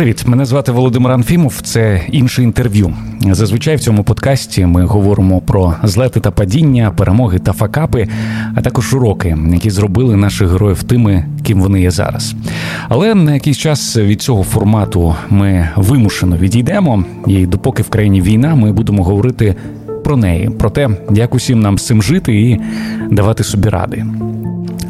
Привіт, мене звати Володимир Анфімов. Це інше інтерв'ю. Зазвичай в цьому подкасті ми говоримо про злети та падіння, перемоги та факапи, а також уроки, які зробили наших героїв тими, ким вони є зараз. Але на якийсь час від цього формату ми вимушено відійдемо, і допоки в країні війна, ми будемо говорити про неї, про те, як усім нам з цим жити і давати собі ради.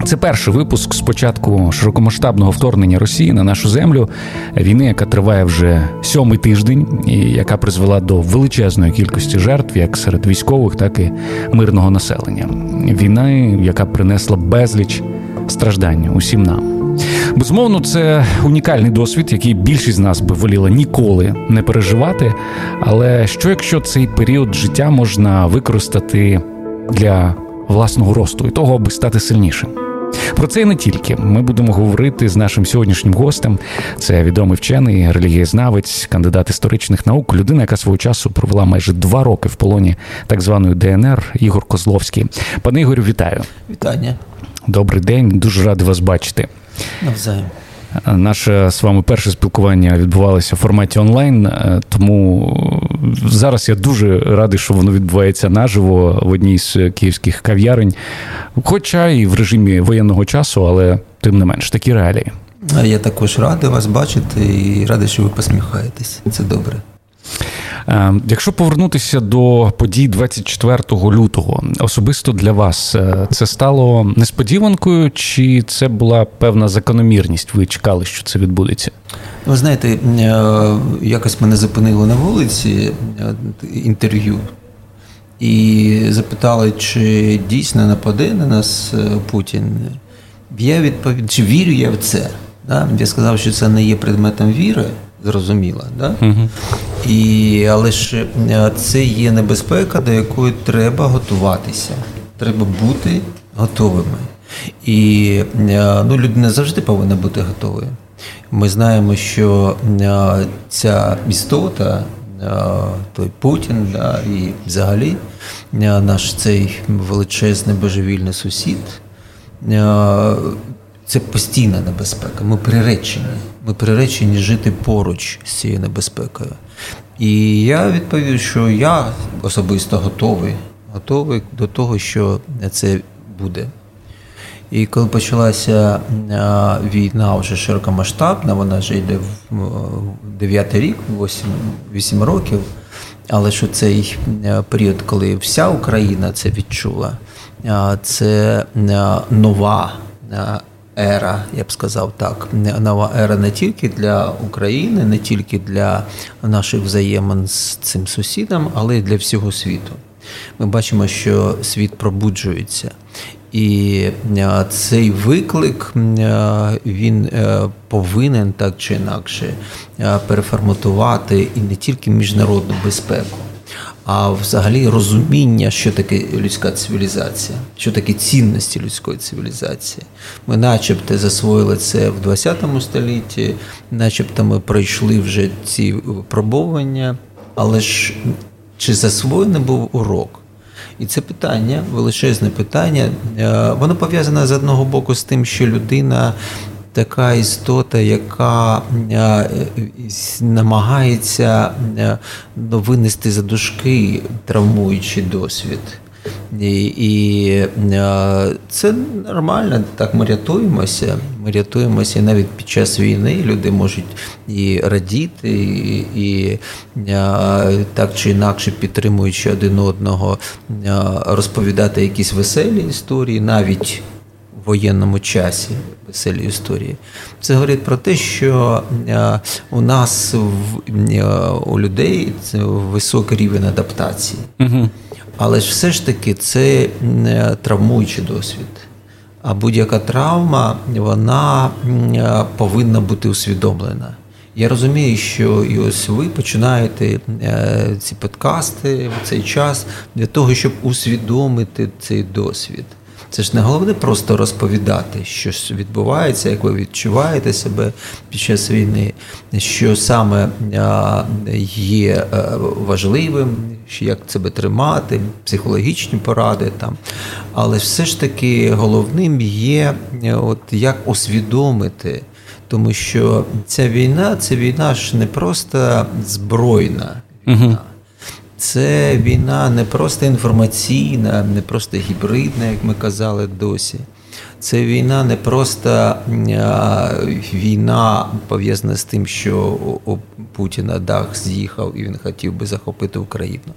Це перший випуск з початку широкомасштабного вторгнення Росії на нашу землю, війни, яка триває вже сьомий тиждень, і яка призвела до величезної кількості жертв, як серед військових, так і мирного населення. Війна, яка принесла безліч страждань усім нам. Безумовно, це унікальний досвід, який більшість з нас би воліла ніколи не переживати. Але що якщо цей період життя можна використати для власного росту і того, аби стати сильнішим? Про це і не тільки ми будемо говорити з нашим сьогоднішнім гостем. Це відомий вчений, релігієзнавець, кандидат історичних наук, людина, яка свого часу провела майже два роки в полоні так званої ДНР Ігор Козловський. Пане Ігорю, вітаю! Вітання. Добрий день, дуже радий вас бачити. Навзаєм. Наше з вами перше спілкування відбувалося в форматі онлайн, е, тому зараз я дуже радий, що воно відбувається наживо в одній з київських кав'ярень, хоча і в режимі воєнного часу, але тим не менш такі реалії. Я також радий вас бачити і радий, що ви посміхаєтесь. Це добре. Е, якщо повернутися до подій 24 лютого, особисто для вас е, це стало несподіванкою, чи це була певна закономірність? Ви чекали, що це відбудеться? Ви знаєте, е, якось мене зупинили на вулиці інтерв'ю і запитали, чи дійсно нападе на нас Путін. Я відповів, чи вірю я в це. Я сказав, що це не є предметом віри зрозуміла. Да? Угу. І, Але ж е, це є небезпека, до якої треба готуватися. Треба бути готовими. І е, ну, людина завжди повинна бути готовою. Ми знаємо, що е, ця істота, той Путін, да, і взагалі наш цей величезний божевільний сусід це постійна небезпека. Ми приречені. Ми приречені жити поруч з цією небезпекою. І я відповів, що я особисто готовий, готовий до того, що це буде. І коли почалася війна вже широкомасштабна, вона вже йде в дев'ятий рік, 8, 8 років. Але що цей період, коли вся Україна це відчула, це нова ера, я б сказав так, нова ера не тільки для України, не тільки для наших взаємин з цим сусідом, але й для всього світу. Ми бачимо, що світ пробуджується. І цей виклик він е, повинен так чи інакше переформатувати і не тільки міжнародну безпеку, а взагалі розуміння, що таке людська цивілізація, що таке цінності людської цивілізації. Ми, начебто, засвоїли це в 20 столітті, начебто, ми пройшли вже ці випробування, але ж чи засвоєний був урок? І це питання, величезне питання, е, воно пов'язане з одного боку з тим, що людина така істота, яка е, намагається е, винести за дужки травмуючий досвід. І і е, це нормально, так ми рятуємося. Ми рятуємося і навіть під час війни люди можуть і радіти, і, і так чи інакше підтримуючи один одного, розповідати якісь веселі історії, навіть воєнному часі веселі історії. Це говорить про те, що е, у нас е, у людей це високий рівень адаптації. Угу. Але ж все ж таки це е, травмуючий досвід. А будь-яка травма вона повинна бути усвідомлена. Я розумію, що і ось ви починаєте ці подкасти в цей час для того, щоб усвідомити цей досвід. Це ж не головне просто розповідати, що відбувається, як ви відчуваєте себе під час війни, що саме є е, важливим, як себе тримати, психологічні поради там. Але все ж таки головним є, от як усвідомити Тому що ця війна це війна ж не просто збройна війна. Це війна не просто інформаційна, не просто гібридна, як ми казали досі. Це війна не просто війна пов'язана з тим, що Путіна дах з'їхав і він хотів би захопити Україну.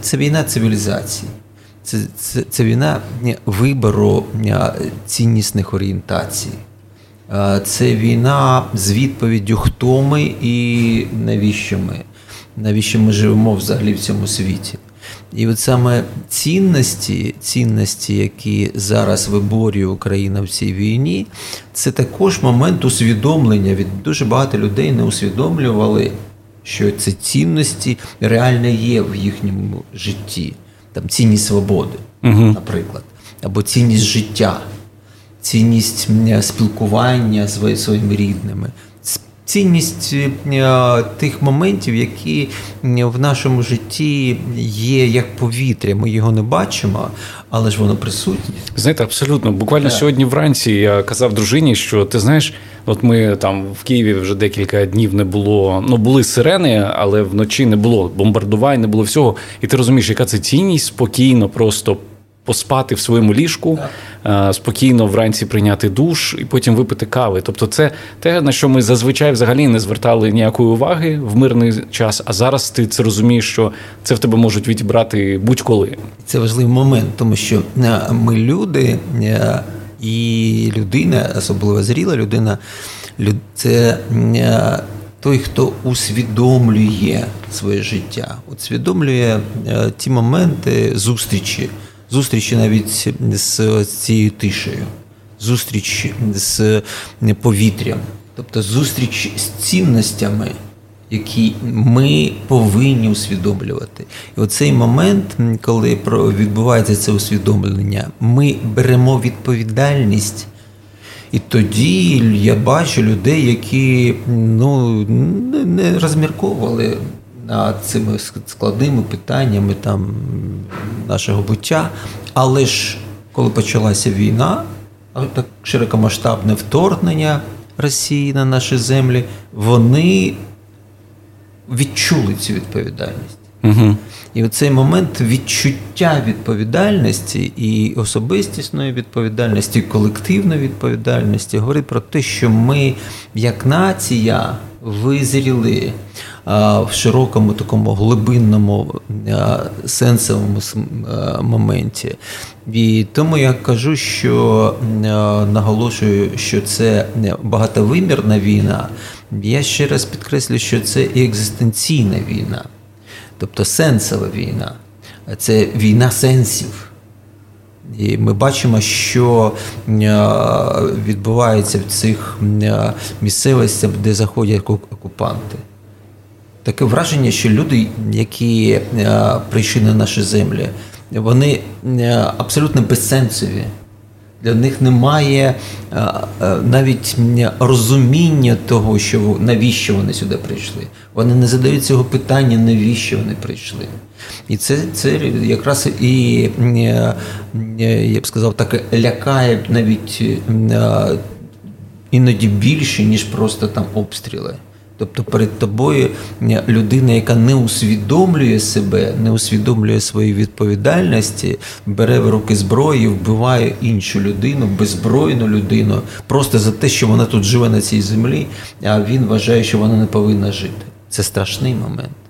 Це війна цивілізації. Це, це, це війна вибору ціннісних орієнтацій. Це війна з відповіддю, хто ми і навіщо ми, навіщо ми живемо взагалі в цьому світі. І от саме цінності, цінності, які зараз виборює Україна в цій війні, це також момент усвідомлення. Від дуже багато людей не усвідомлювали, що ці цінності реально є в їхньому житті. Там цінність свободи, угу. наприклад, або цінність життя, цінність спілкування з своїми рідними, цінність е, тих моментів, які в нашому житті є як повітря. Ми його не бачимо, але ж воно присутнє. Знаєте, абсолютно. Буквально так. сьогодні вранці я казав дружині, що ти знаєш, от ми там в Києві вже декілька днів не було. Ну були сирени, але вночі не було бомбардувань, не було всього. І ти розумієш, яка це цінність спокійно, просто поспати в своєму ліжку. Е, спокійно вранці прийняти душ і потім випити кави. Тобто, це те, на що ми зазвичай взагалі не звертали ніякої уваги в мирний час. А зараз ти це розумієш, що це в тебе можуть відібрати будь-коли. Це важливий момент, тому що е, ми люди е, і людина, особливо зріла людина, це. Той, хто усвідомлює своє життя, усвідомлює ті моменти зустрічі зустрічі навіть з цією тишею, зустріч з повітрям, тобто зустріч з цінностями, які ми повинні усвідомлювати. І оцей момент, коли відбувається це усвідомлення, ми беремо відповідальність. І тоді я бачу людей, які ну, не розмірковували над цими складними питаннями там нашого буття. Але ж коли почалася війна, так широкомасштабне вторгнення Росії на наші землі, вони відчули цю відповідальність. Угу. І в цей момент відчуття відповідальності і особистісної відповідальності, і колективної відповідальності говорить про те, що ми, як нація, визріли в широкому такому глибинному сенсовому моменті. І тому я кажу, що наголошую, що це багатовимірна війна. Я ще раз підкреслю, що це і екзистенційна війна, тобто сенсова війна, це війна сенсів. І ми бачимо, що відбувається в цих місцевостях, де заходять окупанти. Таке враження, що люди, які прийшли на наші землі, вони абсолютно безсенсові. Для них немає навіть розуміння того, що навіщо вони сюди прийшли. Вони не задають цього питання, навіщо вони прийшли. І це це якраз і я б сказав, так лякає навіть іноді більше, ніж просто там обстріли. Тобто перед тобою людина, яка не усвідомлює себе, не усвідомлює свої відповідальності, бере в руки зброю, вбиває іншу людину, беззбройну людину, просто за те, що вона тут живе на цій землі, а він вважає, що вона не повинна жити. Це страшний момент.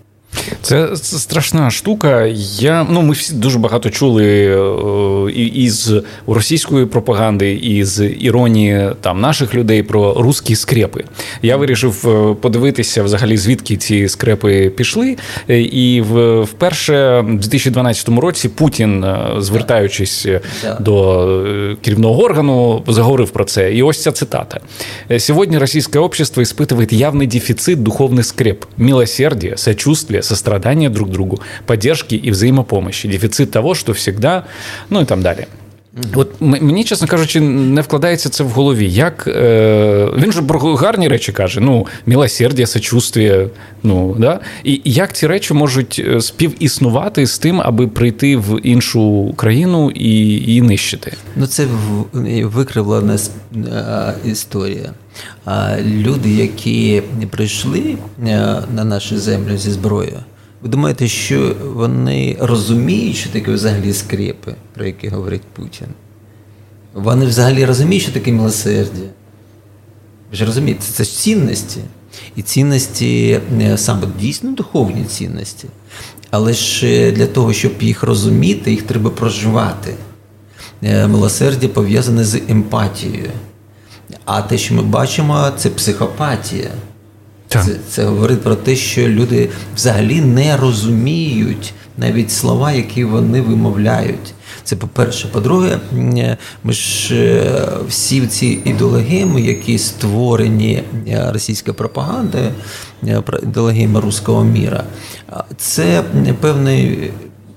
Це страшна штука. Я ну ми всі дуже багато чули е, із російської пропаганди, із іронії там наших людей про русські скрепи. Я вирішив е, подивитися взагалі, звідки ці скрепи пішли. Е, і вперше в 2012 році Путін, звертаючись до керівного органу, заговорив про це. І ось ця цитата: сьогодні російське общество испытывает явний дефіцит духовних скреп, милосердия, сочувствия, сострадания друг другу, поддержки и взаимопомощи, дефицит того, что всегда, ну и там далее. От мені, чесно кажучи, не вкладається це в голові. Як е, він же про гарні речі каже: ну, милосердя, сочувствие, ну да. І як ці речі можуть е, співіснувати з тим, аби прийти в іншу країну і її нищити? Ну це викривлена е, історія. А люди, які прийшли е, на нашу землю зі зброєю. Ви думаєте, що вони розуміють, що таке взагалі скрепи, про які говорить Путін? Вони взагалі розуміють, що таке милосердя? Ви ж розумієте, це ж цінності. І цінності е, саме дійсно духовні цінності. Але ж е, для того, щоб їх розуміти, їх треба проживати. Милосердя пов'язане з емпатією. А те, що ми бачимо, це психопатія. Це, це говорить про те, що люди взагалі не розуміють навіть слова, які вони вимовляють. Це по-перше. По-друге, ми ж е, всі ці ідеологеми, які створені е, російською пропагандою, е, ідеологеми руського міра, це певний.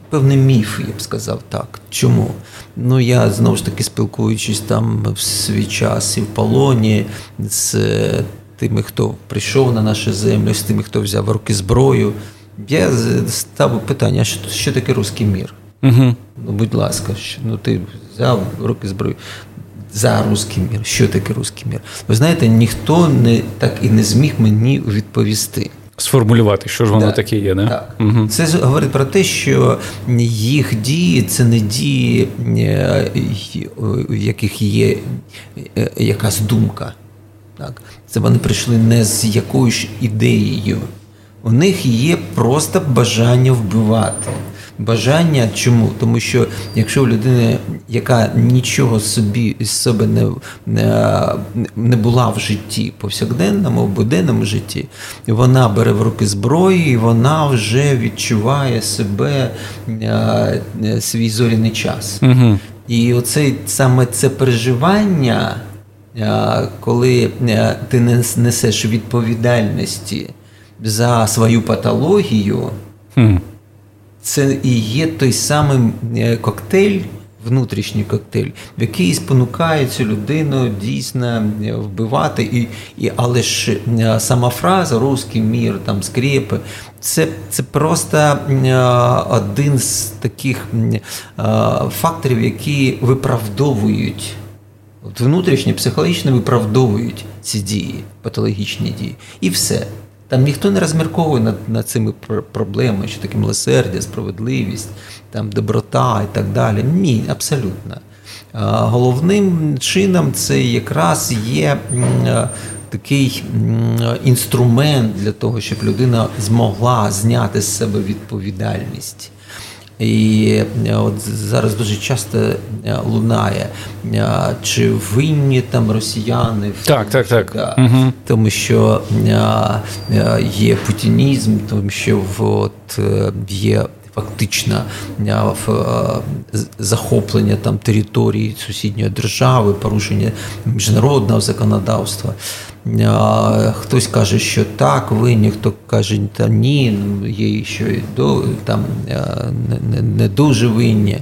Певний міф, я б сказав так. Чому? Ну я знову ж таки спілкуючись там в свій час і в полоні з тими, хто прийшов на нашу землю, з тими, хто взяв в руки зброю. Я ставив питання: що що таке русський мір? Угу. Ну, будь ласка, що, ну ти взяв в руки зброю. За русський мір. Що таке русський мір? Ви знаєте, ніхто не так і не зміг мені відповісти. Сформулювати, що ж воно да, таке є, не? так? Угу. Це говорить про те, що їх дії це не дії, е, в яких є е, якась думка. Так? Це вони прийшли не з якоюсь ідеєю. У них є просто бажання вбивати. Бажання чому? Тому що якщо у людини, яка нічого собі з себе не не, не була в житті повсякденному, в буденному житті, вона бере в руки зброю, і вона вже відчуває себе а, свій зоряний час. Угу. І оце саме це переживання коли е, ти не несеш відповідальності за свою патологію, mm. Це і є той самий е, коктейль. Внутрішній коктейль, який спонукає цю людину дійсно е, вбивати, і, і але ж сама фраза Руський мір, там скрепи, це це просто один з таких факторів, які виправдовують От Внутрішньо, психологічно виправдовують ці дії, патологічні дії. І все. Там ніхто не розмірковує над над цими проблемами, що таке милосердя, справедливість, там доброта і так далі. Ні, абсолютно. Головним чином це якраз є такий інструмент для того, щоб людина змогла зняти з себе відповідальність. І е, от зараз дуже часто е, лунає, е, чи винні там росіяни так, так, так. Да, угу. тому що є путінізм, тому що от є. Фактично захоплення там території сусідньої держави, порушення міжнародного законодавства. Хтось каже, що так, винні, хто каже, та ні, є що і до, там не, не дуже винні.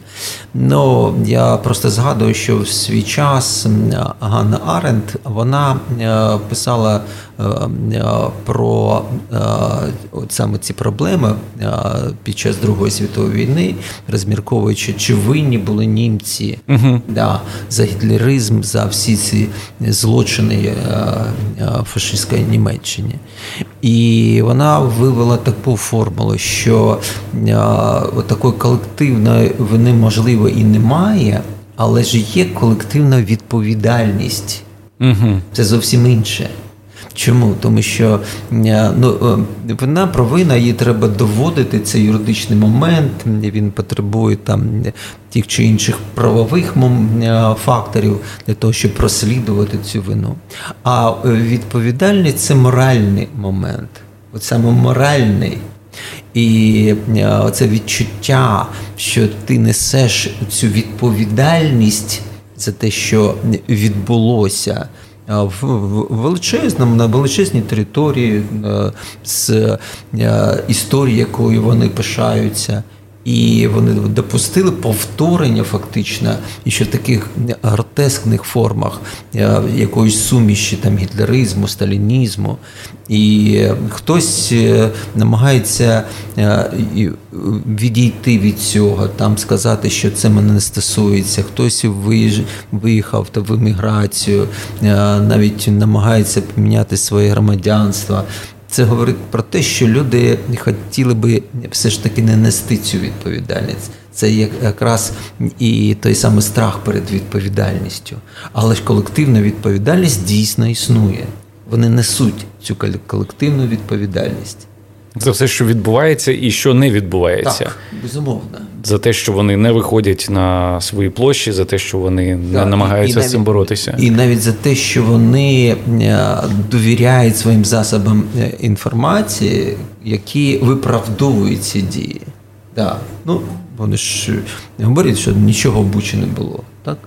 Ну, Я просто згадую, що в свій час Ганна Аренд вона писала про от саме ці проблеми під час Другої світової війни, розмірковуючи, чи винні були німці угу. да, за гітлеризм, за всі ці злочини. Е, фашистської Німеччині. І вона вивела таку формулу, що е, такої колективної вини, можливо, і немає, але ж є колективна відповідальність. Угу. Це зовсім інше. Чому? Тому що е, ну, е, вона провина, її треба доводити цей юридичний момент, він потребує там тих чи інших правових е, факторів для того, щоб розслідувати цю вину. А відповідальність це моральний момент, от саме моральний. І це відчуття, що ти несеш цю відповідальність за те, що відбулося в величезному на величезній території з історією, якою вони пишаються. І вони допустили повторення фактично і ще в таких гротескних формах е, якоїсь суміші там гітлеризму, сталінізму. І хтось е, намагається е, відійти від цього, там сказати, що це мене не стосується. Хтось виїхав та в еміграцію, навіть намагається поміняти своє громадянство. Це говорить про те, що люди хотіли би все ж таки не нести цю відповідальність. Це якраз і той самий страх перед відповідальністю. Але ж колективна відповідальність дійсно існує. Вони несуть цю колективну відповідальність. За все, що відбувається і що не відбувається. Так, безумовно. За те, що вони не виходять на свої площі, за те, що вони так, не намагаються і, і навіть, з цим боротися. І навіть за те, що вони е, довіряють своїм засобам е, інформації, які виправдовують ці дії. Так. Ну, Вони ж говорять, що нічого в Бучі не було. так?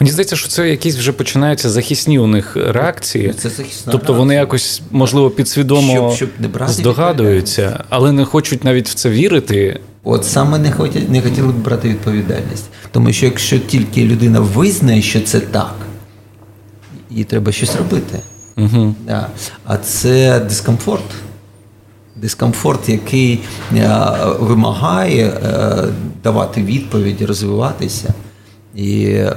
Мені здається, що це якісь вже починаються захисні у них реакції. Це захисна тобто вони якось, можливо, підсвідомо щоб, щоб не брати здогадуються, але не хочуть навіть в це вірити. От саме не хотять, не хотіли б брати відповідальність. Тому що якщо тільки людина визнає, що це так, їй треба щось робити. Угу. Да. А це дискомфорт. Дискомфорт, який е, вимагає е, давати відповіді, розвиватися. І е,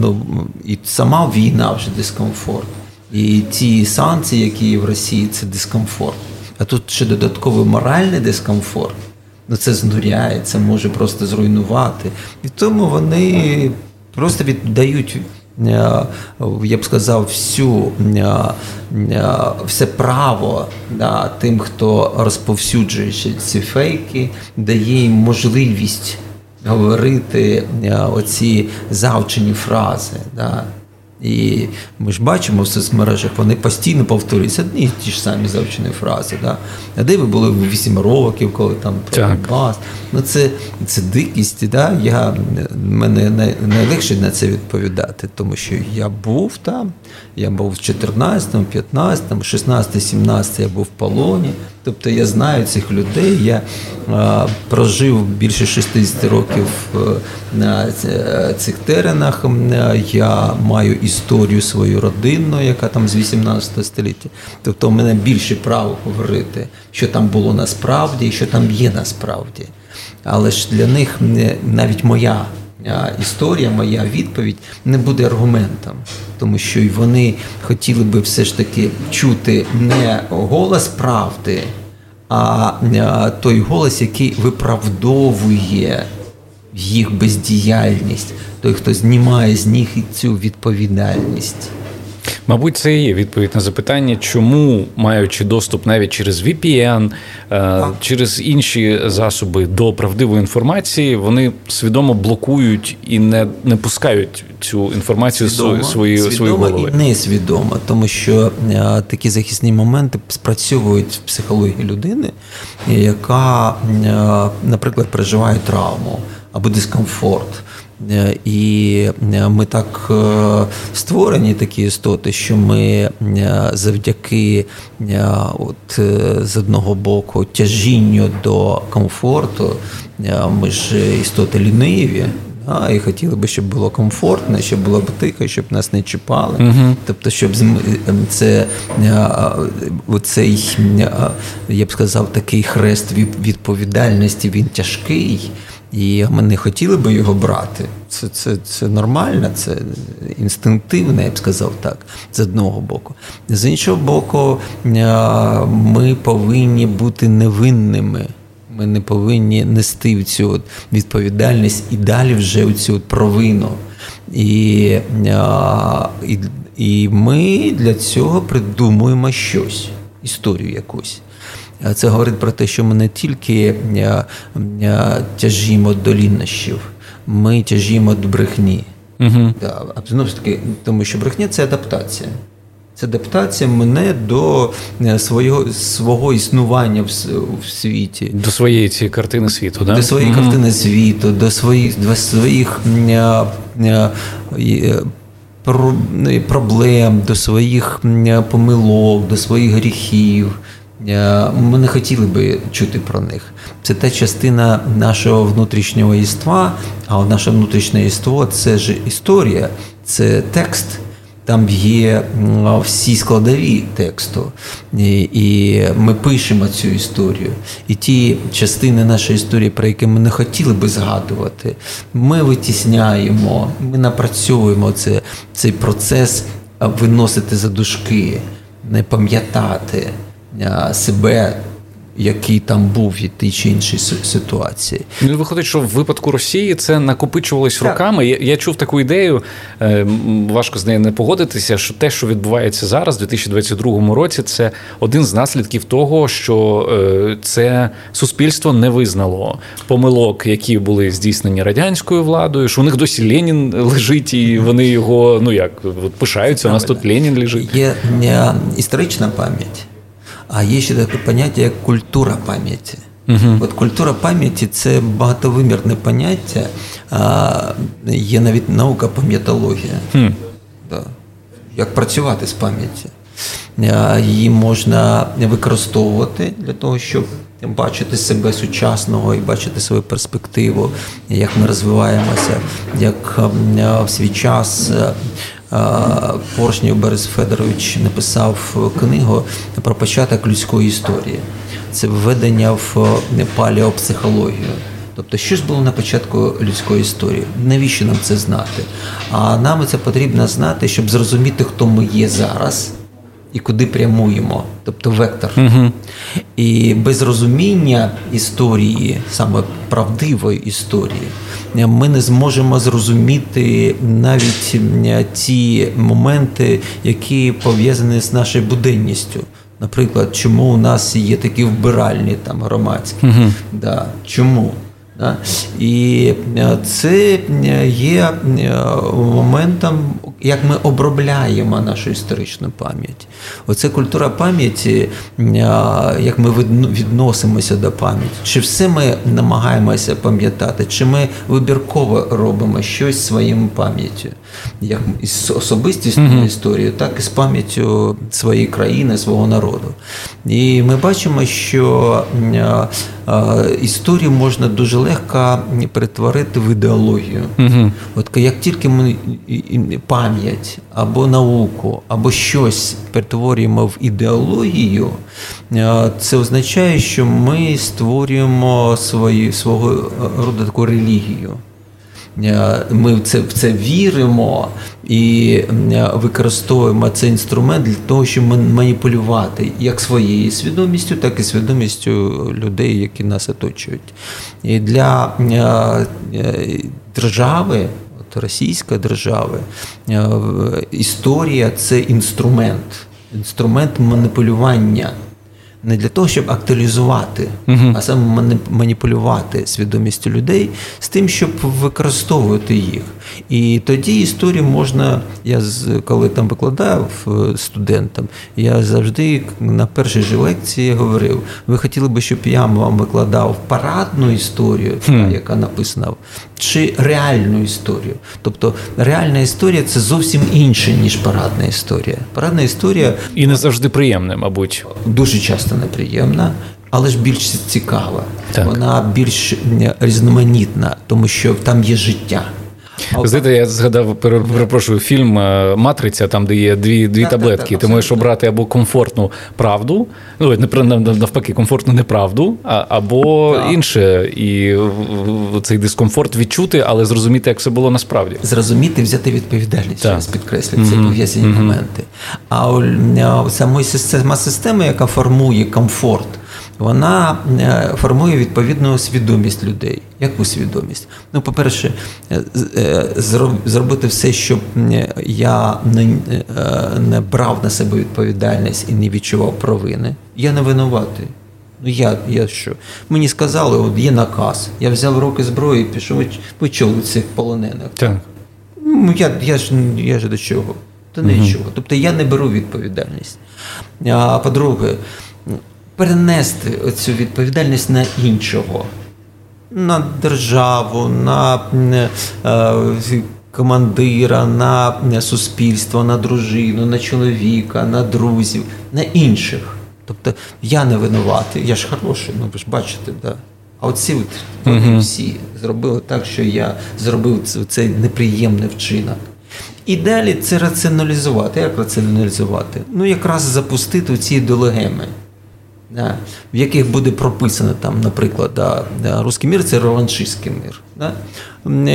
ну, і сама війна вже дискомфорт. І ті санкції, які є в Росії, це дискомфорт. А тут ще додатковий моральний дискомфорт. Ну це знуряє, це може просто зруйнувати. І тому вони просто віддають, е, я б сказав, всю е, все право да, тим, хто розповсюджує ці фейки, дає їм можливість говорити е, оці завчені фрази. Да. І ми ж бачимо в соцмережах, вони постійно повторюються одні і ті ж самі завчені фрази. Да? А де ви були в 8 років, коли там про бас? Ну це це дикість. Да? Я, Мене найлегше на це відповідати, тому що я був там, я був в 14, 15, 16, 17 я був в полоні. Тобто я знаю цих людей. Я а, прожив більше 60 років е, на е, цих теренах. Я маю історію свою родинну, яка там з 18 століття. Тобто, у мене більше право говорити, що там було насправді і що там є насправді. Але ж для них навіть моя історія, моя відповідь не буде аргументом, тому що й вони хотіли би все ж таки чути не голос правди, а той голос, який виправдовує їх бездіяльність, той, хто знімає з них цю відповідальність. Мабуть, це і є відповідь на запитання, чому, маючи доступ навіть через VPN, е, через інші засоби до правдивої інформації, вони свідомо блокують і не не пускають цю інформацію свідомо, свої свідомо свої голови. і несвідомо, тому що е, такі захисні моменти спрацьовують в психології людини, яка, е, наприклад, переживає травму або дискомфорт. Е, і е, ми так е, створені такі істоти, що ми завдяки от, з одного боку тяжінню до комфорту, ми ж істоти ліниві. А, І хотіли би, щоб було комфортно, щоб було б тихо, щоб нас не чіпали. uh Тобто, щоб це оцей, я б сказав, такий хрест відповідальності, він тяжкий. І ми не хотіли би його брати. Це це, це нормально, це інстинктивно, я б сказав так, з одного боку. З іншого боку, ми повинні бути невинними. Ми не повинні нести цю відповідальність і далі вже цю провину. І, і, І ми для цього придумуємо щось, історію якусь. Це говорить про те, що ми не тільки тяжімо до лінощів, ми тяжімо до брехні. Угу. Да, знову ж таки, тому що брехня це адаптація. Це адаптація мене до е, свого свого існування в, в світі. До своєї цієї картини світу, да? До своєї угу. картини світу, до своїх до своїх а, а, проблем, до своїх помилок, до своїх гріхів. ми не хотіли би чути про них. Це та частина нашого внутрішнього єства, а наше внутрішнє єство це ж історія, це текст. Там є всі складові тексту, і ми пишемо цю історію. І ті частини нашої історії, про які ми не хотіли би згадувати, ми витісняємо, ми напрацьовуємо це, цей процес виносити за дужки, не пам'ятати себе який там був в тій чи іншій ситуації. Ну, Виходить, що в випадку Росії це накопичувалось так. роками. Я, я чув таку ідею, е, важко з нею не погодитися, що те, що відбувається зараз, у 2022 році, це один з наслідків того, що е, це суспільство не визнало помилок, які були здійснені радянською владою, що у них досі Ленін лежить, і вони його ну як пишаються. У нас тут Ленін лежить. Є історична пам'ять. А є ще таке поняття, як культура пам'яті. Угу. От культура пам'яті це багатовимірне поняття, а є навіть наука пам'ятологія. Хм. Да. Як працювати з пам'яттю. Її можна використовувати для того, щоб бачити себе сучасного і бачити свою перспективу, як ми розвиваємося, як в свій час Поршнів Борис Федорович написав книгу про початок людської історії. Це введення в палеопсихологію. Тобто, що ж було на початку людської історії? Навіщо нам це знати? А нам це потрібно знати, щоб зрозуміти, хто ми є зараз і куди прямуємо, тобто вектор. Угу. І без розуміння історії, саме правдивої історії, ми не зможемо зрозуміти навіть ті моменти, які пов'язані з нашою буденністю. Наприклад, чому у нас є такі вбиральні там громадські? Угу. Да. Чому? Да? І е, це е, є е, моментом, як ми обробляємо нашу історичну пам'ять. Оце культура пам'яті, як ми відносимося до пам'яті. Чи все ми намагаємося пам'ятати, чи ми вибірково робимо щось своєю пам'яттю, як із особистісною mm-hmm. історією, так і з пам'яттю своєї країни, свого народу. І ми бачимо, що історію можна дуже легко перетворити в ідеологію. Угу. От як тільки ми пам'ять або науку, або щось перетворюємо в ідеологію, це означає, що ми створюємо свої, свого роду таку релігію. Е, ми в це в це віримо і е, використовуємо цей інструмент для того, щоб маніпулювати як своєю свідомістю, так і свідомістю людей, які нас оточують. І для е, держави. Російської держави історія це інструмент, інструмент маніпулювання не для того, щоб актуалізувати, uh а саме маніпулювати свідомістю людей з тим, щоб використовувати їх. І тоді історію можна, я коли там викладав е, студентам, я завжди на першій же лекції говорив: ви хотіли би, щоб я вам викладав парадну історію, hmm. яка написана, чи реальну історію. Тобто реальна історія це зовсім інше, ніж парадна історія. Парадна історія і не завжди приємна, мабуть. Дуже часто неприємна. Але ж більш цікава, так. вона більш різноманітна, тому що там є життя. Знаєте, я згадав, перепрошую, фільм е, Матриця, там, де є дві дві таблетки. Ти можеш обрати або комфортну правду, ну навпаки, комфортну неправду, або інше. І цей дискомфорт відчути, але зрозуміти, як все було насправді. Зрозуміти, взяти відповідальність, через підкреслюю, це mm-hmm. пов'язані mm-hmm. моменти. А сама система, яка формує комфорт вона е, формує відповідну свідомість людей. Яку свідомість? Ну, по-перше, е, е, зробити все, щоб я не брав на себе відповідальність і не відчував провини. Я не винуватий. Ну, я я що? Мені сказали, от є наказ. Я взяв руки зброю і пішов почули цих полонених. Так. Ну, Я я, ж я ж до чого? Та нічого. Угу. Тобто я не беру відповідальність. А по-друге, перенести цю відповідальність на іншого, на державу, на е, командира, на суспільство, на дружину, на чоловіка, на друзів, на інших. Тобто я не винуватий, я ж хороший, ну ви ж бачите, да. А оці от вони uh-huh. всі зробили так, що я зробив цей неприємний вчинок. І далі це раціоналізувати. Як раціоналізувати? Ну, якраз запустити ці ідеологеми, в яких буде прописано, там, наприклад, да, да, русський мір це реваншистський мір. Да?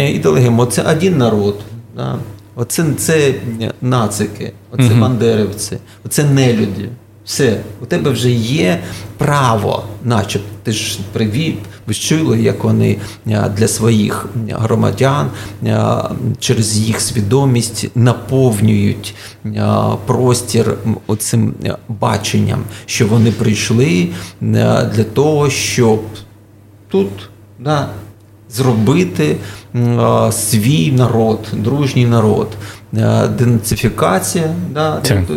Ідеологема це один народ. Да? Оце це нацики, оце uh бандерівці, оце нелюді. Все, у тебе вже є право, начебто ти ж привів, ви чули, як вони для своїх громадян через їх свідомість наповнюють простір оцим баченням, що вони прийшли для того, щоб тут да, зробити свій народ, дружній народ, денацифікація,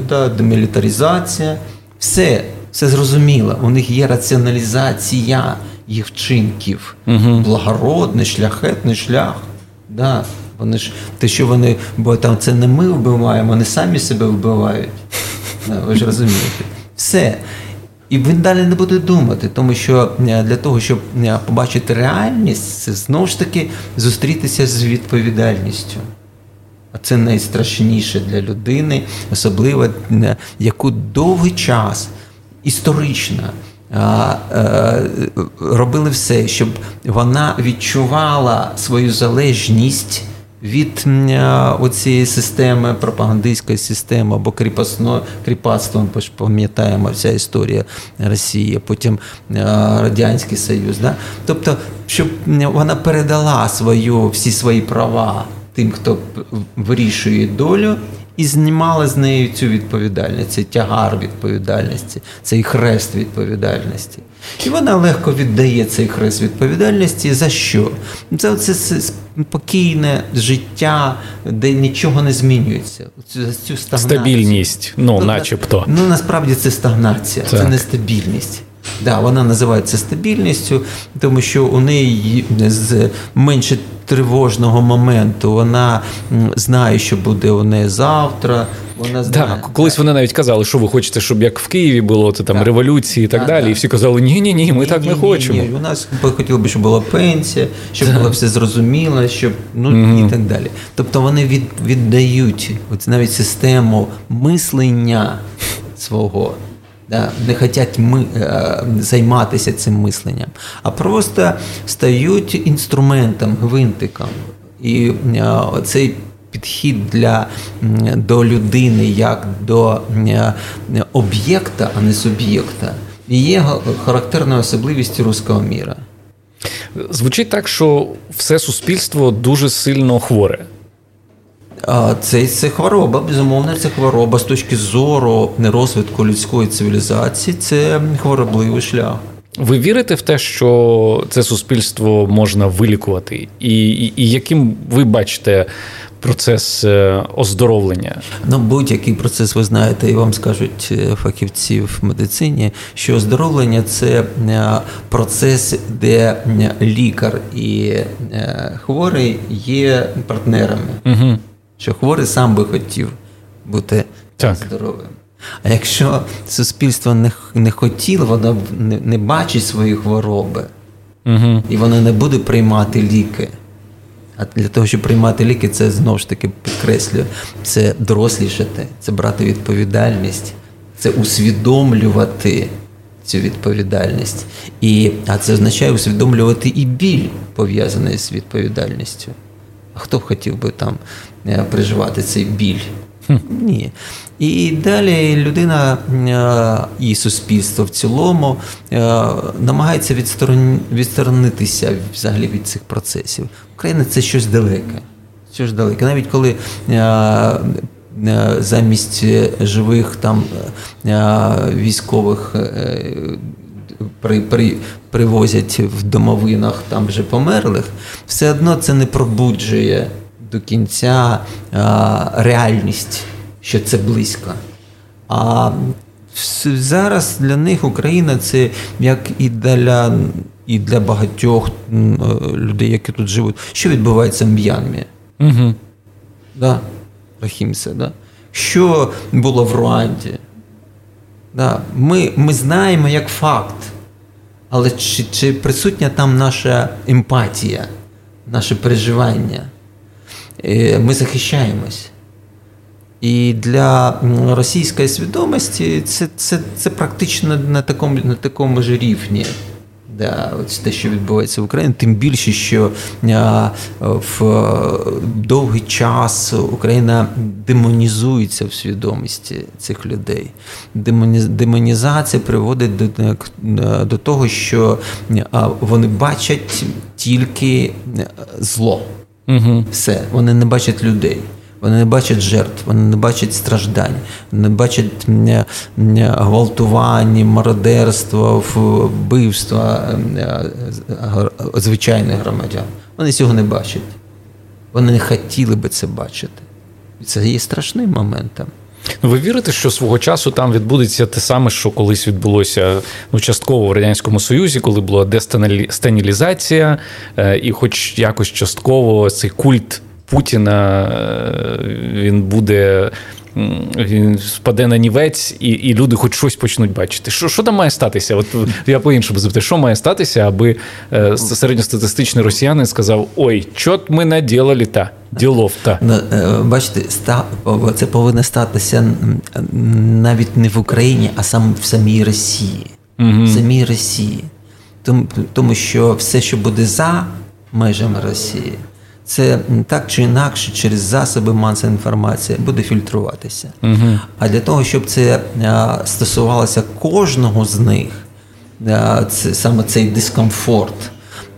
да, демілітаризація. Все все зрозуміло. У них є раціоналізація їх вчинків, угу. благородний, шляхетний шлях. Да. Вони ж те, що вони, бо там це не ми вбиваємо, вони самі себе вбивають. Да, ви ж розумієте. Все. І він далі не буде думати, тому що е, для того, щоб е, побачити реальність, це знову ж таки зустрітися з відповідальністю. А це найстрашніше для людини, особливо е, яку довгий час історично робили все, щоб вона відчувала свою залежність від оцієї системи, пропагандистської системи або кріпацтва, ми ж пам'ятаємо вся історія Росії, потім Радянський Союз. Да? Тобто, щоб вона передала свою, всі свої права тим, хто вирішує долю. І знімала з нею цю відповідальність, цей тягар відповідальності, цей хрест відповідальності. І вона легко віддає цей хрест відповідальності. За що? Це це спокійне життя, де нічого не змінюється. Цю, цю стагнацію. Стабільність, ну, ну начебто. Ну насправді це стагнація, так. це нестабільність. Да, вона називається стабільністю, тому що у неї менше тривожного моменту. Вона знає, що буде у неї завтра. Вона знає. Так, колись вони навіть казали, що ви хочете, щоб як в Києві було це там так. революції і так, так далі. Так. І всі казали, ні, ні, ні, ми ні, так ні, не хочемо. Ні, У нас хотіли б, щоб була пенсія, щоб було все зрозуміло, щоб ну mm і так далі. Тобто вони від, віддають от навіть систему мислення свого не хочуть ми, е, займатися цим мисленням, а просто стають інструментом, гвинтиком. І е, цей підхід для, до людини як до е, об'єкта, а не суб'єкта, є характерною особливістю руського міра. Звучить так, що все суспільство дуже сильно хворе. Це це хвороба, безумовно, це хвороба з точки зору розвитку людської цивілізації, це хворобливий шлях. Ви вірите в те, що це суспільство можна вилікувати, і, і, і яким ви бачите процес е, оздоровлення? Ну, будь-який процес, ви знаєте, і вам скажуть е, фахівці в медицині, що оздоровлення це е, процес, де лікар і хворий є партнерами. Угу що хворий сам би хотів бути так. здоровим. А якщо суспільство не не хотіло, воно не, не бачить свої хвороби, угу. і воно не буде приймати ліки. А для того, щоб приймати ліки, це знову ж таки підкреслюю, це дорослішати, це брати відповідальність, це усвідомлювати цю відповідальність. І, А це означає усвідомлювати і біль, пов'язаний з відповідальністю. А хто б хотів би там переживати цей біль. Ні. І далі людина е, і суспільство в цілому е, намагається відсторонитися взагалі від цих процесів. Україна це щось далеке. Щось далеке. Навіть коли замість живих там військових при, при, привозять в домовинах там вже померлих, все одно це не пробуджує до кінця реальність, що це близько. А зараз для них Україна це як і для і для багатьох людей, які тут живуть, що відбувається в М'янмі. Угу. Да? Рахімсе, да? Що було в Руанді? Да. Ми ми знаємо як факт, але чи, чи присутня там наша емпатія, наше переживання? Е, ми захищаємось. І для російської свідомості це це, це практично на такому на такому ж рівні. Да, ось те, що відбувається в Україні, тим більше, що а, в довгий час Україна демонізується в свідомості цих людей. Демонізація приводить до до того, що вони бачать тільки зло. Угу. Все, вони не бачать людей. Вони не бачать жертв, вони не бачать страждань, не бачать гвалтування, мародерства, вбивства е, звичайних громадян. Вони цього не бачать. Вони не хотіли би це бачити. Це є страшним моментом. Ну, ви вірите, що свого часу там відбудеться те саме, що колись відбулося ну, частково в радянському союзі, коли була дестанілізація, е, і, хоч якось частково цей культ Путіна е, він буде. Спаде на нівець, і і люди хоч щось почнуть бачити. Що що там має статися? От я по-іншому запитаю, що має статися, аби е, середньостатистичний росіянин сказав: Ой, чот ми наділали та ділов та. Ну, е, бачите, це повинно статися навіть не в Україні, а сам в самій Росії. Угу. В самій Росії. Тому, Тому що все, що буде за межами Росії це так чи інакше через засоби масової інформації буде фільтруватися. Угу. А для того, щоб це стосувалося кожного з них, це саме цей дискомфорт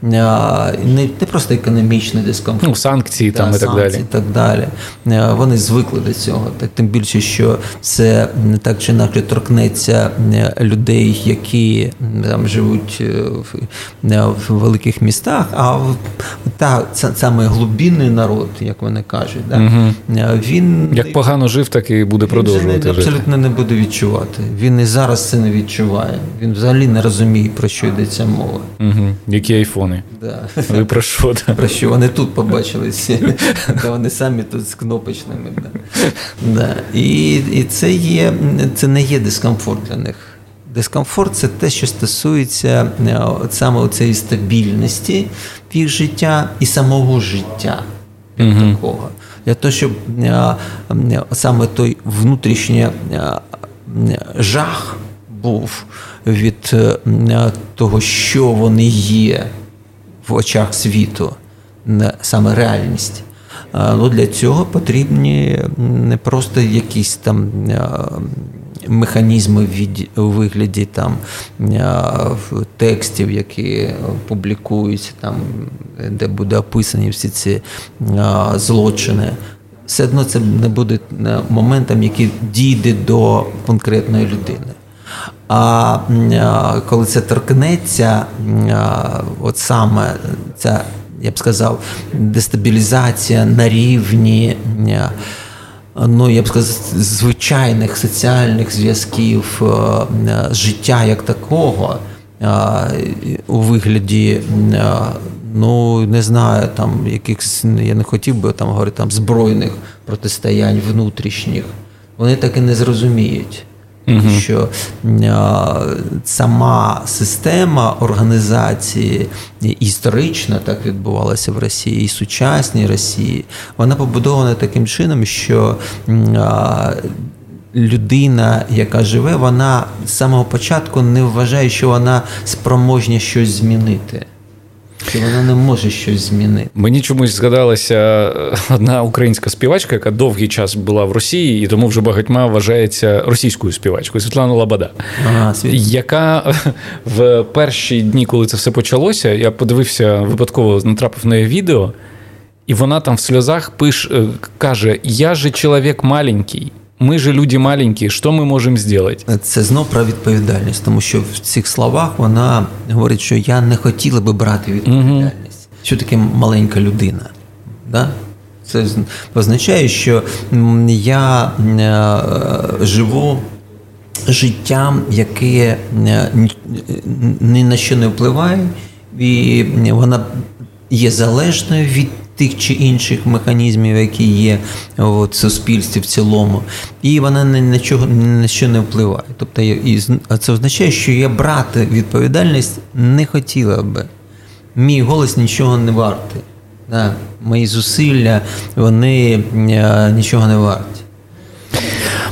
не не просто економічний дискомфорт. Ну, санкції там та, і так санкції, далі. так далі. Вони звикли до цього. Так тим більше, що це так чи інакше торкнеться людей, які там живуть е, в, в великих містах, а та саме глибинний народ, як вони кажуть, да, угу. він як погано жив, так і буде продовжувати. Він абсолютно не буде відчувати. Він і зараз це не відчуває. Він взагалі не розуміє, про що йдеться мова. Угу. Які айфони вони. Да. Ви про що? Да? Про що вони тут побачили всі, та вони самі тут з кнопочними. Да. Да. І і це є, це не є дискомфорт для них. Дискомфорт це те, що стосується е, саме цієї стабільності в їх життя і самого життя угу. такого. Для того, щоб е, саме той внутрішній е, жах був від того, що вони є в очах світу, саме реальність. Ну, Для цього потрібні не просто якісь там механізми у вигляді там текстів, які публікуються, там, де буде описані всі ці злочини. Все одно це не буде моментом, який дійде до конкретної людини. А коли це торкнеться, от саме ця, я б сказав, дестабілізація на рівні. Ну, я б сказав, звичайних соціальних зв'язків життя як такого у вигляді, ну не знаю, там якихось я не хотів би там говорити там збройних протистоянь внутрішніх, вони так і не зрозуміють. Тому що сама система організації історично так відбувалася в Росії, і сучасній Росії, вона побудована таким чином, що людина, яка живе, вона з самого початку не вважає, що вона спроможня щось змінити. Чи вона не може щось змінити? Мені чомусь згадалася е, одна українська співачка, яка довгий час була в Росії, і тому вже багатьма вважається російською співачкою Світлана Лабада, ага, яка в перші дні, коли це все почалося, я подивився випадково натрапив на її відео, і вона там в сльозах пише, каже: Я же чоловік маленький. Ми ж люди маленькі, що ми можемо зробити? Це знов про відповідальність, тому що в цих словах вона говорить, що я не хотіла би брати відповідальність. Угу. Що таке маленька людина? Да? Це означає, що я е, живу життям, яке е, ні на що не впливає, і вона є залежною від тих чи інших механізмів, які є в суспільстві в цілому, і вона ні на чого ні на що не впливає. Тобто, і, це означає, що я брати відповідальність не хотіла би. Мій голос нічого не вартий. Мої зусилля, вони е, нічого не варті.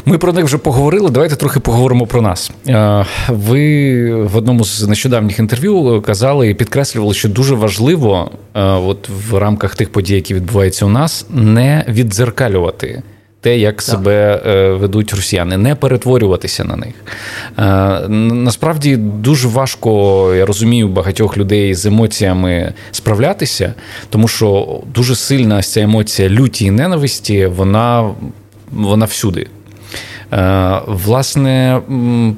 Ми про них вже поговорили. Давайте трохи поговоримо про нас. Е, ви в одному з нещодавніх інтерв'ю казали і підкреслювали, що дуже важливо, е, от в рамках тих подій, які відбуваються у нас, не віддзеркалювати. Те, як так. себе е, ведуть росіяни, не перетворюватися на них. Насправді дуже важко, я розумію, багатьох людей з емоціями справлятися, тому що дуже сильна ця емоція люті і ненависті, вона, вона всюди. Е, власне,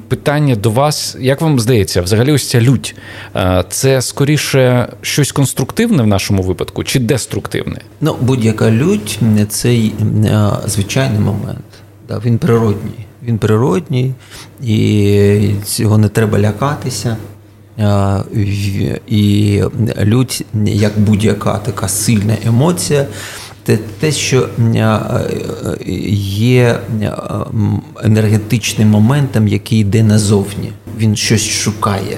питання до вас, як вам здається, взагалі ось ця лють е, це скоріше щось конструктивне в нашому випадку чи деструктивне? Ну, будь-яка лють це е, звичайний момент. Він природній. Він природній, і цього не треба лякатися. І лють, як будь-яка така сильна емоція те, що є енергетичним моментом, який йде назовні. Він щось шукає.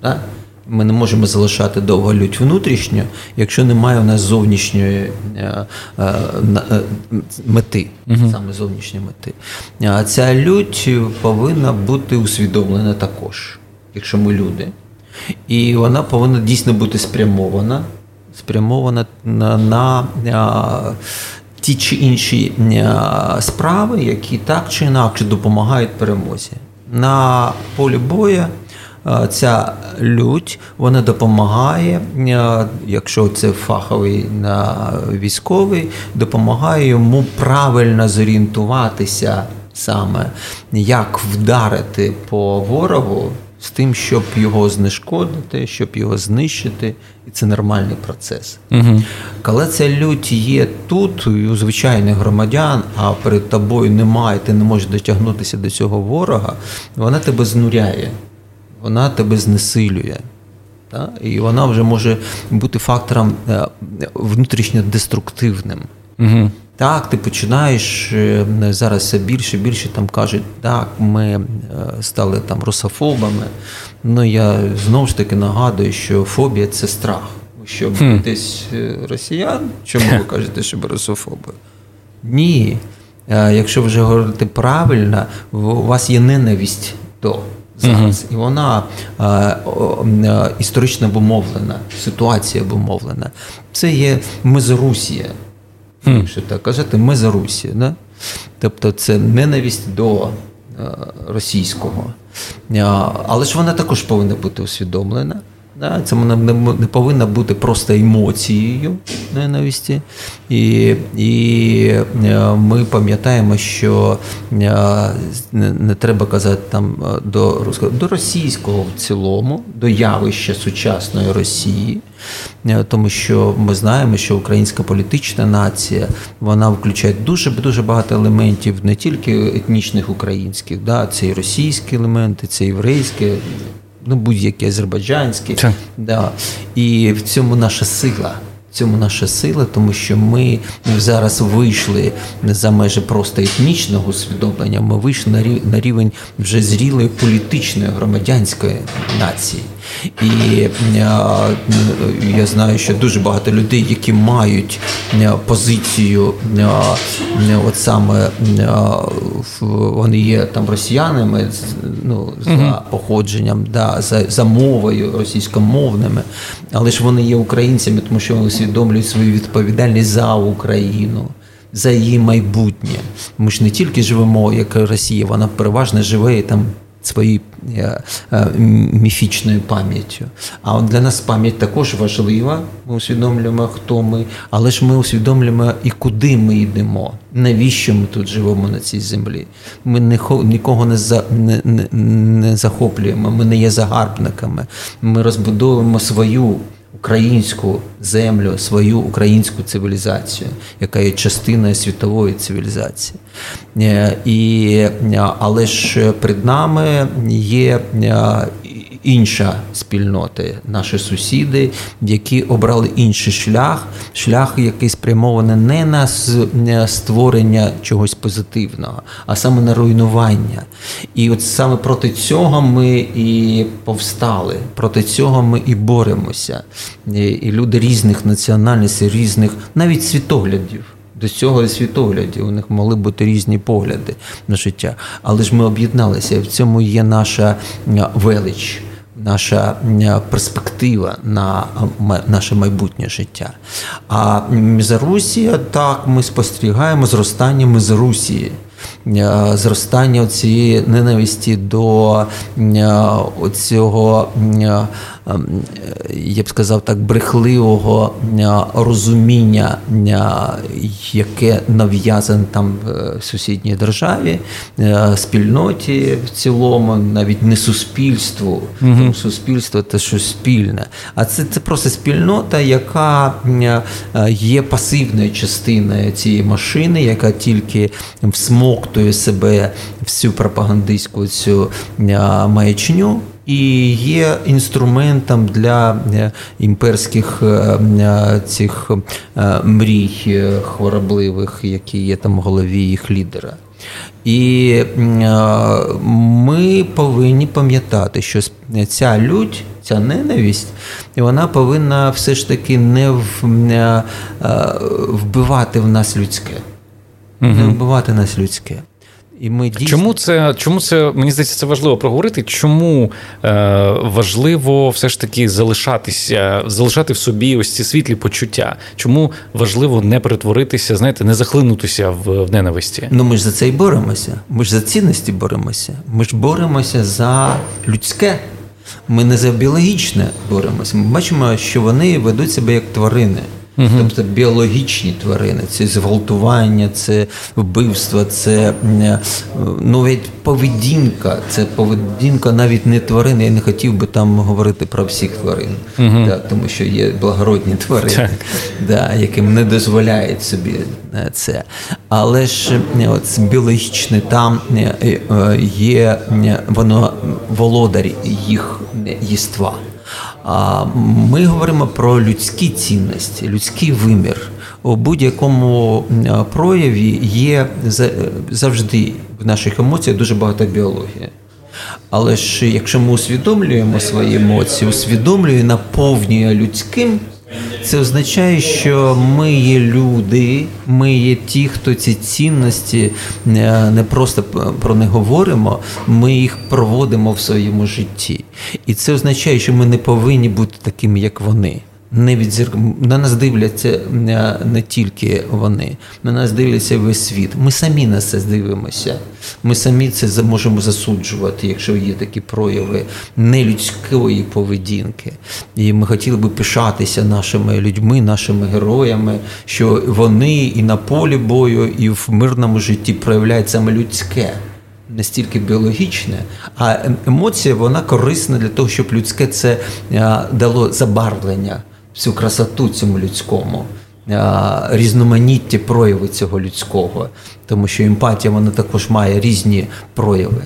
Так? Ми не можемо залишати довго лють внутрішньо, якщо немає у нас зовнішньої мети, uh саме зовнішньої мети. А ця лють повинна бути усвідомлена також, якщо ми люди. І вона повинна дійсно бути спрямована спрямована на, на, на ті чи інші справи, які так чи інакше допомагають перемозі. На полі бою ця лють вона допомагає, якщо це фаховий військовий, допомагає йому правильно зорієнтуватися саме, як вдарити по ворогу з тим, щоб його знешкодити, щоб його знищити, і це нормальний процес. Угу. Коли ця лють є тут, у звичайних громадян, а перед тобою немає, ти не можеш дотягнутися до цього ворога, вона тебе знуряє, вона тебе знесилює. І вона вже може бути фактором е, внутрішньо деструктивним. Угу. Так, ти починаєш е, зараз все більше і більше там кажуть, так, ми е, стали там русофобами. Ну я знову ж таки нагадую, що фобія це страх. Що боїтесь е, росіян, чому ви кажете, що ви русофоби? Ні. Якщо вже говорити правильно, у вас є ненависть до зараз, і вона історично обумовлена, ситуація обумовлена. Це є мезорусія якщо так казати, ми за Русі. Да? Тобто це ненависть до е, російського. Але ж вона також повинна бути усвідомлена. Да? Це не повинна бути просто емоцією ненависті. І і е, ми пам'ятаємо, що е, не треба казати там до до російського в цілому, до явища сучасної Росії. Е, тому що ми знаємо, що українська політична нація вона включає дуже дуже багато елементів, не тільки етнічних українських, да, це і російські елементи, це єврейські. Ну, будь-які азербайджанські, да. і в цьому наша сила цьому наша сила, тому що ми зараз вийшли за межі просто етнічного усвідомлення. Ми вийшли на рівень вже зрілої політичної громадянської нації. І я знаю, що дуже багато людей, які мають позицію, от саме вони є там росіянами, ну за походженням, да, за за мовою російськомовними, але ж вони є українцями, тому що вони усвідомлюють свою відповідальність за Україну. За її майбутнє. Ми ж не тільки живемо, як Росія, вона переважно живе там своєю міфічною пам'яттю. А от для нас пам'ять також важлива. Ми усвідомлюємо, хто ми, але ж ми усвідомлюємо і куди ми йдемо, навіщо ми тут живемо на цій землі. Ми нікого не за, не, не, не захоплюємо, ми не є загарбниками. Ми розбудовуємо свою українську землю, свою українську цивілізацію, яка є частиною світової цивілізації. Е, і, е, Але ж перед нами є е, інша спільнота, наші сусіди, які обрали інший шлях, шлях, який спрямований не на створення чогось позитивного, а саме на руйнування. І от саме проти цього ми і повстали, проти цього ми і боремося. І люди різних національностей, різних навіть світоглядів. До цього світоглядів у них могли бути різні погляди на життя. Але ж ми об'єдналися, і в цьому є наша велич, наша перспектива на наше майбутнє життя. А Мізорусія, так, ми спостерігаємо зростання Мізарусії. Зростання цієї ненависті до цього Ем, я б сказав так, брехливого е, розуміння, е, яке нав'язане там в сусідній державі, е, спільноті в цілому, навіть не суспільству. Угу. Суспільство це щось спільне. А це це просто спільнота, яка є пасивною частиною цієї машини, яка тільки всмоктує себе всю пропагандистську цю маячню і є інструментом для е, імперських е, е, цих мрій хворобливих, які є там в голові їх лідера. І ми повинні пам'ятати, що ця лють, ця ненависть, вона повинна все ж таки не вбивати в нас людське, не вбивати нас людське. І ми дійсно... Чому це чому це мені здається це важливо проговорити? Чому е, важливо все ж таки залишатися, залишати в собі ось ці світлі почуття? Чому важливо не перетворитися, знаєте, не захлинутися в, в ненависті? Ну ми ж за це й боремося. Ми ж за цінності боремося. Ми ж боремося за людське. Ми не за біологічне боремося. Ми бачимо, що вони ведуть себе як тварини. Угу. Тобто біологічні тварини, це зґвалтування, це вбивство, це навіть поведінка, це поведінка навіть не тварини. Я не хотів би там говорити про всіх тварин, угу. да, тому що є благородні тварини, да, яким не дозволяють собі е, це. Але ж от, біологічне там е, е, є воно володар їх єства. Ми говоримо про людські цінності, людський вимір. У будь-якому прояві є завжди в наших емоціях дуже багато біології. Але ж якщо ми усвідомлюємо свої емоції, усвідомлює наповнює людським. Це означає, що ми є люди, ми є ті, хто ці цінності е, не просто про них говоримо, ми їх проводимо в своєму житті. І це означає, що ми не повинні бути такими, як вони не відзір... на нас дивляться не, не тільки вони, на нас дивляться весь світ. Ми самі на це дивимося. Ми самі це можемо засуджувати, якщо є такі прояви нелюдської поведінки. І ми хотіли би пишатися нашими людьми, нашими героями, що вони і на полі бою, і в мирному житті проявляють саме людське. Не стільки біологічне, а ем, емоція вона корисна для того, щоб людське це дало забарвлення всю красоту цьому людському, різноманітні прояви цього людського, тому що емпатія вона також має різні прояви.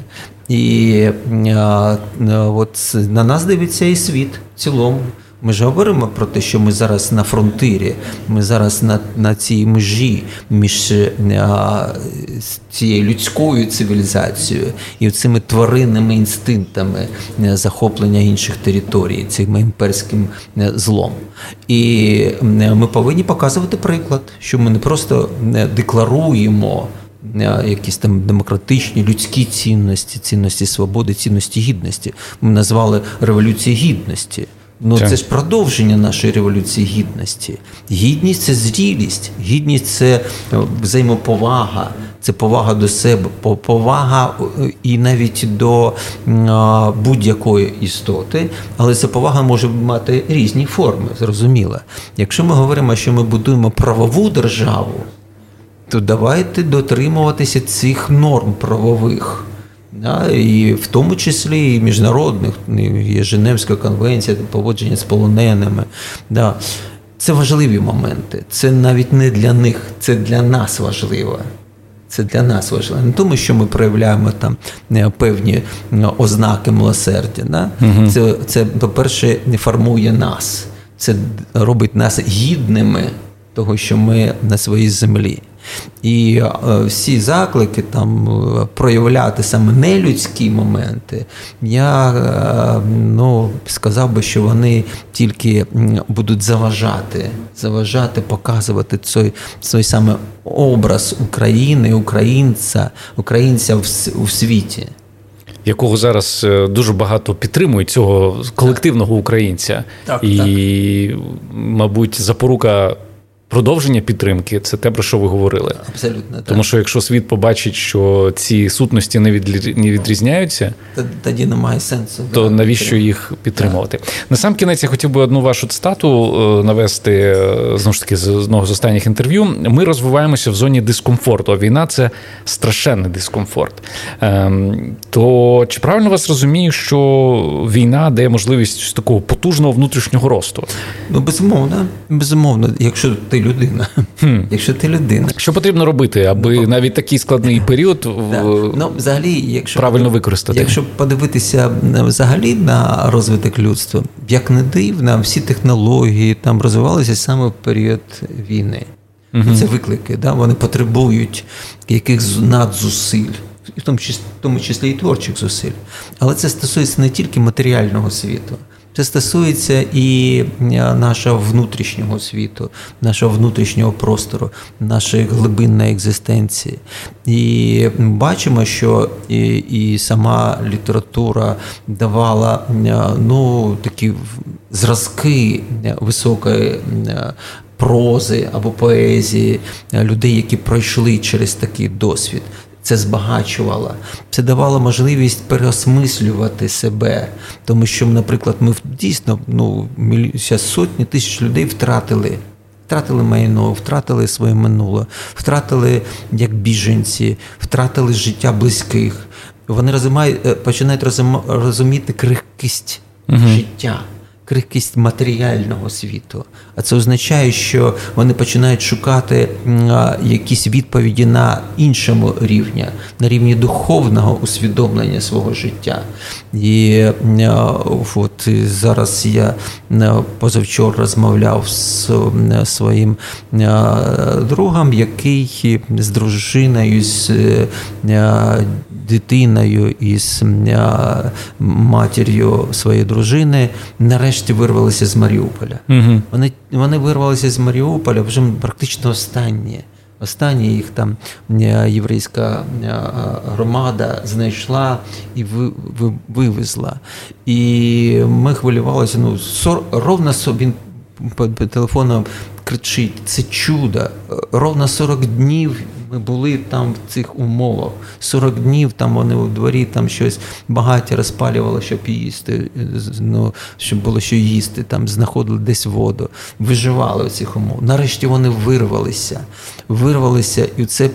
І от на нас дивиться і світ в цілому. Ми ж говоримо про те, що ми зараз на фронтирі, ми зараз на на цій межі між а, цією людською цивілізацією і цими тваринними інстинктами захоплення інших територій, цим імперським злом. І ми повинні показувати приклад, що ми не просто декларуємо. Якісь там демократичні людські цінності, цінності свободи, цінності гідності. Ми назвали революції гідності. Ну це ж продовження нашої революції гідності. Гідність це зрілість, гідність це е, взаємоповага, це повага до себе, повага е, і навіть до будь-якої істоти, але ця повага може мати різні форми, зрозуміло. Якщо ми говоримо, що ми будуємо правову державу, то давайте дотримуватися цих норм правових. Да, І в тому числі і міжнародних, є Женевська конвенція, поводження з полоненими. Да. Це важливі моменти. Це навіть не для них, це для нас важливо. Це для нас важливо. Не тому, що ми проявляємо там певні ознаки милосердя. Да? Угу. Це, це, по-перше, не формує нас. Це робить нас гідними того, що ми на своїй землі. І е, всі заклики там е, проявляти саме нелюдські моменти, я е, ну, сказав би, що вони тільки будуть заважати, заважати, показувати цей, цей саме образ України, українця, українця в, в світі. Якого зараз дуже багато підтримують цього колективного українця, так, і, так. мабуть, запорука Продовження підтримки це те, про що ви говорили. Абсолютно так. Тому що якщо світ побачить, що ці сутності не від, не відрізняються, тоді немає сенсу. То навіщо їх підтримувати? Так. На сам кінець я хотів би одну вашу цитату е, навести е, знову ж таки з одного з останніх інтерв'ю. Ми розвиваємося в зоні дискомфорту. а Війна це страшенний дискомфорт. Ем, то чи правильно вас розумію, що війна дає можливість такого потужного внутрішнього росту? Ну безумовно, безумовно, якщо ти ти людина. Хм. Якщо ти людина, що потрібно робити, аби ну, навіть такий складний період да. ну, взагалі, якщо правильно використати, якщо подивитися взагалі на розвиток людства, як не дивно, всі технології там розвивалися саме в період війни. Угу. Це виклики, да? вони потребують якихось надзусиль. І В тому числі, в тому числі і творчих зусиль. Але це стосується не тільки матеріального світу, це стосується і е, нашого внутрішнього світу, нашого внутрішнього простору, нашої глибинної екзистенції. І бачимо, що і, і сама література давала е, ну, такі зразки високої. Е, прози або поезії людей, які пройшли через такий досвід це збагачувало, це давало можливість переосмислювати себе, тому що, наприклад, ми дійсно ну, сотні тисяч людей втратили. Втратили майно, втратили своє минуле, втратили як біженці, втратили життя близьких. Вони розумають, е, починають розуміти крихкість угу. життя крихкість матеріального світу. А це означає, що вони починають шукати якісь відповіді на іншому рівні, на рівні духовного усвідомлення свого життя. І от зараз я позавчора розмовляв з своїм другом, який з дружиною, з дитиною і з матір'ю своєї дружини нарешті вирвалися з Маріуполя. Угу. Вони вони вирвалися з Маріуполя вже практично останні. Останнє їх там єврейська громада знайшла і вивезла. І ми хвилювалися. Ну, ровно він по телефону кричить: це чудо. Ровно 40 днів ми були там в цих умовах. 40 днів там вони у дворі там щось багаті розпалювали, щоб їсти, ну, щоб було що їсти, там знаходили десь воду, виживали в цих умовах. Нарешті вони вирвалися, вирвалися, і це.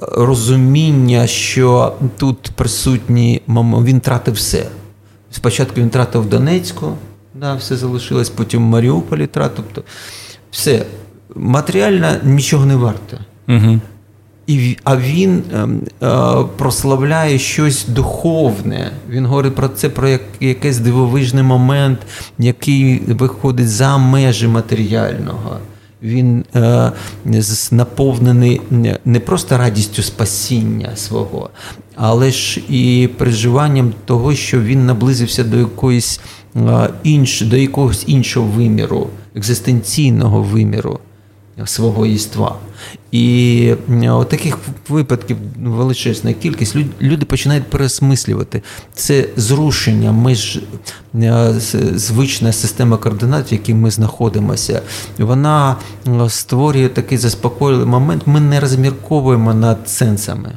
Розуміння, що тут присутні він тратив все. Спочатку він тратив Донецьку, да, все залишилось, потім в Маріуполі. Тобто все матеріально нічого не варто. Угу. І, А він е, е, прославляє щось духовне. Він говорить про це, про як, якийсь дивовижний момент, який виходить за межі матеріального. Він е, наповнений не просто радістю спасіння свого, але ж і переживанням того, що він наблизився до якоїсь інш, до якогось іншого виміру, екзистенційного виміру свого єства. І от таких випадків величезна кількість. Люди починають пересмислювати. Це зрушення між звична система координат, в якій ми знаходимося. Вона створює такий заспокійливий момент. Ми не розмірковуємо над сенсами.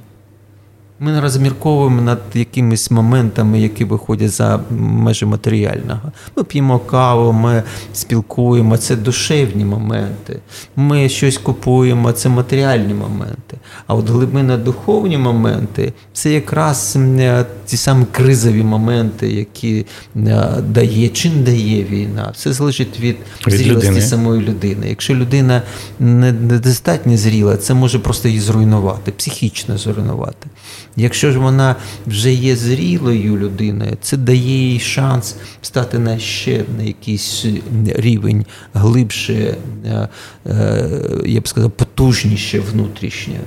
Ми не розмірковуємо над якимись моментами, які виходять за межі матеріального. Ми п'ємо каву, ми спілкуємо, це душевні моменти. Ми щось купуємо, це матеріальні моменти. А от глибина духовні моменти це якраз е, ті самі кризові моменти, які е, дає чи не дає війна. Все залежить від, від зрілості людини. самої людини. Якщо людина недостатньо зріла, це може просто її зруйнувати, психічно зруйнувати. Якщо ж вона вже є зрілою людиною, це дає їй шанс стати на ще на якийсь рівень глибше, е, е, я б сказав, потужніше внутрішнє.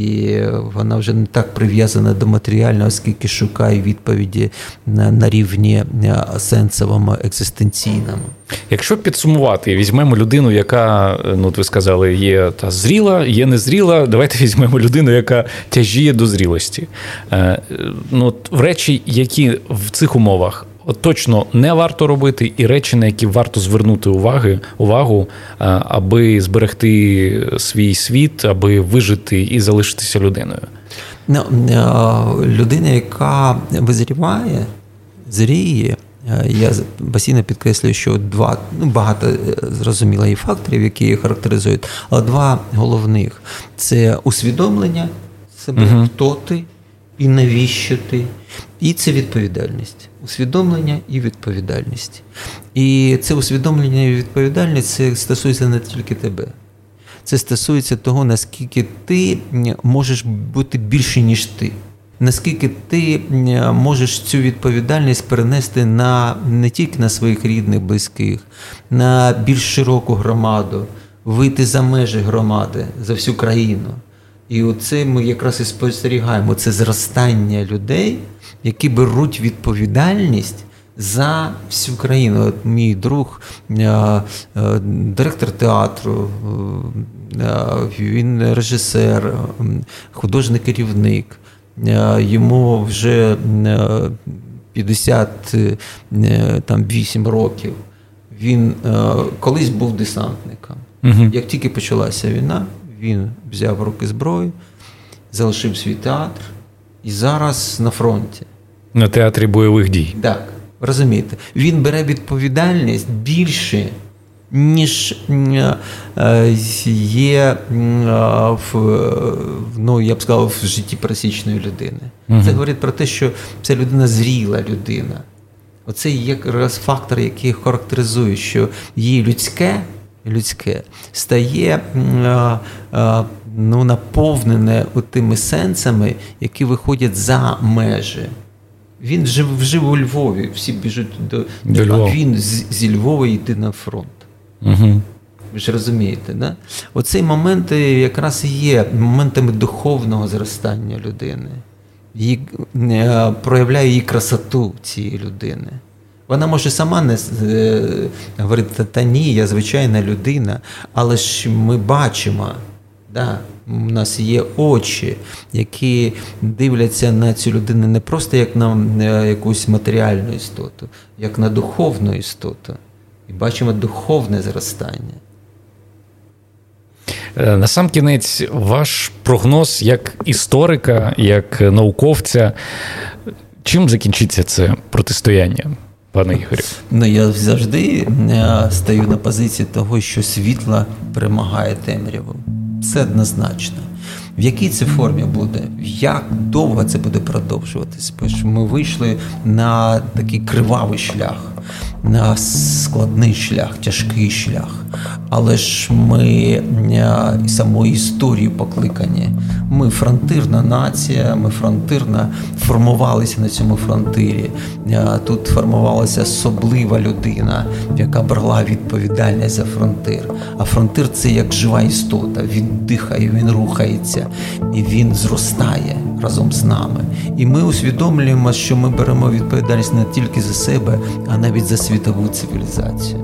І вона вже не так прив'язана до матеріального, оскільки шукає відповіді на на рівні е, сенсовому, екзистенційному. Якщо підсумувати, візьмемо людину, яка, ну от ви сказали, є та зріла, є незріла. Давайте візьмемо людину, яка тяжіє до зрілості. Е, ну, В речі, які в цих умовах точно не варто робити, і речі, на які варто звернути уваги, увагу, е, аби зберегти свій світ, аби вижити і залишитися людиною. Ну, е, Людина, яка визріває, зріє. Е, я постійно підкреслюю, що два ну багато зрозуміло і факторів, які її характеризують, але два головних це усвідомлення себе, uh хто ти і навіщо ти, і це відповідальність усвідомлення і відповідальність. І це усвідомлення і відповідальність це стосується не тільки тебе. Це стосується того, наскільки ти можеш бути більше, ніж ти. Наскільки ти можеш цю відповідальність перенести на не тільки на своїх рідних, близьких, на більш широку громаду, вийти за межі громади, за всю країну. І оце ми якраз і спостерігаємо це зростання людей, які беруть відповідальність за всю країну. От Мій друг, е, е, директор театру, е, він режисер, художник керівник. Йому вже 58 років. Він колись був десантником. Угу. Як тільки почалася війна, він взяв руки зброю, залишив свій театр і зараз на фронті. На театрі бойових дій. Так, розумієте, він бере відповідальність більше, ніж е, є е, в ну, я б сказав, в житті пересічної людини. Угу. Це говорить про те, що ця людина зріла людина. Оце є якраз фактор, який характеризує, що її людське людське стає ну, наповнене тими сенсами, які виходять за межі. Він жив, жив у Львові, всі біжуть до, до а він з, зі Львова йде на фронт. Угу. Ви ж розумієте, да? оцей момент якраз і є моментами духовного зростання людини, її, е, проявляє її красоту цієї людини. Вона може сама не е, говорити, та ні, я звичайна людина, але ж ми бачимо, да, у нас є очі, які дивляться на цю людину не просто як на е, якусь матеріальну істоту, як на духовну істоту. І бачимо духовне зростання. Е, на сам кінець, ваш прогноз як історика, як науковця, чим закінчиться це протистояння? пане Ігорю? Ну я завжди е, стаю на позиції того, що світло перемагає темряву. Це однозначно. В якій це формі буде? Як довго це буде продовжуватись? Бо ми вийшли на такий кривавий шлях, складний шлях, тяжкий шлях. Але ж ми е, самої історії покликані. Ми фронтирна нація, ми фронтирна формувалися на цьому фронтирі. Е, тут формувалася особлива людина, яка брала відповідальність за фронтир. А фронтир це як жива істота. Він дихає, він рухається і він зростає разом з нами. І ми усвідомлюємо, що ми беремо відповідальність не тільки за себе, а навіть за світову цивілізацію.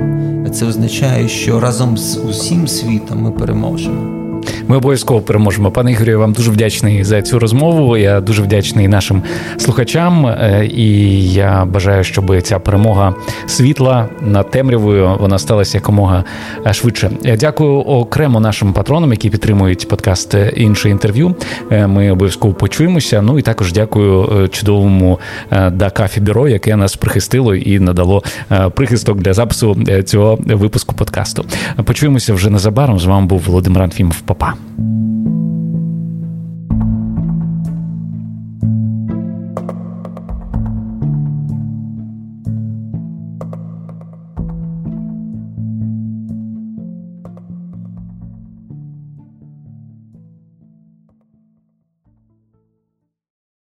Це означає, що разом з усім світом ми переможемо. Ми обов'язково переможемо. Пане Ігорю, я вам дуже вдячний за цю розмову. Я дуже вдячний нашим слухачам. Е, і я бажаю, щоб ця перемога світла над темрявою вона сталася якомога швидше. Я дякую окремо нашим патронам, які підтримують подкаст інше інтерв'ю. Ми обов'язково почуємося. Ну і також дякую чудовому Дакафі бюро, яке нас прихистило і надало прихисток для запису цього випуску подкасту. Почуємося вже незабаром. З вами був Володимир Анфімов. Папа. lá.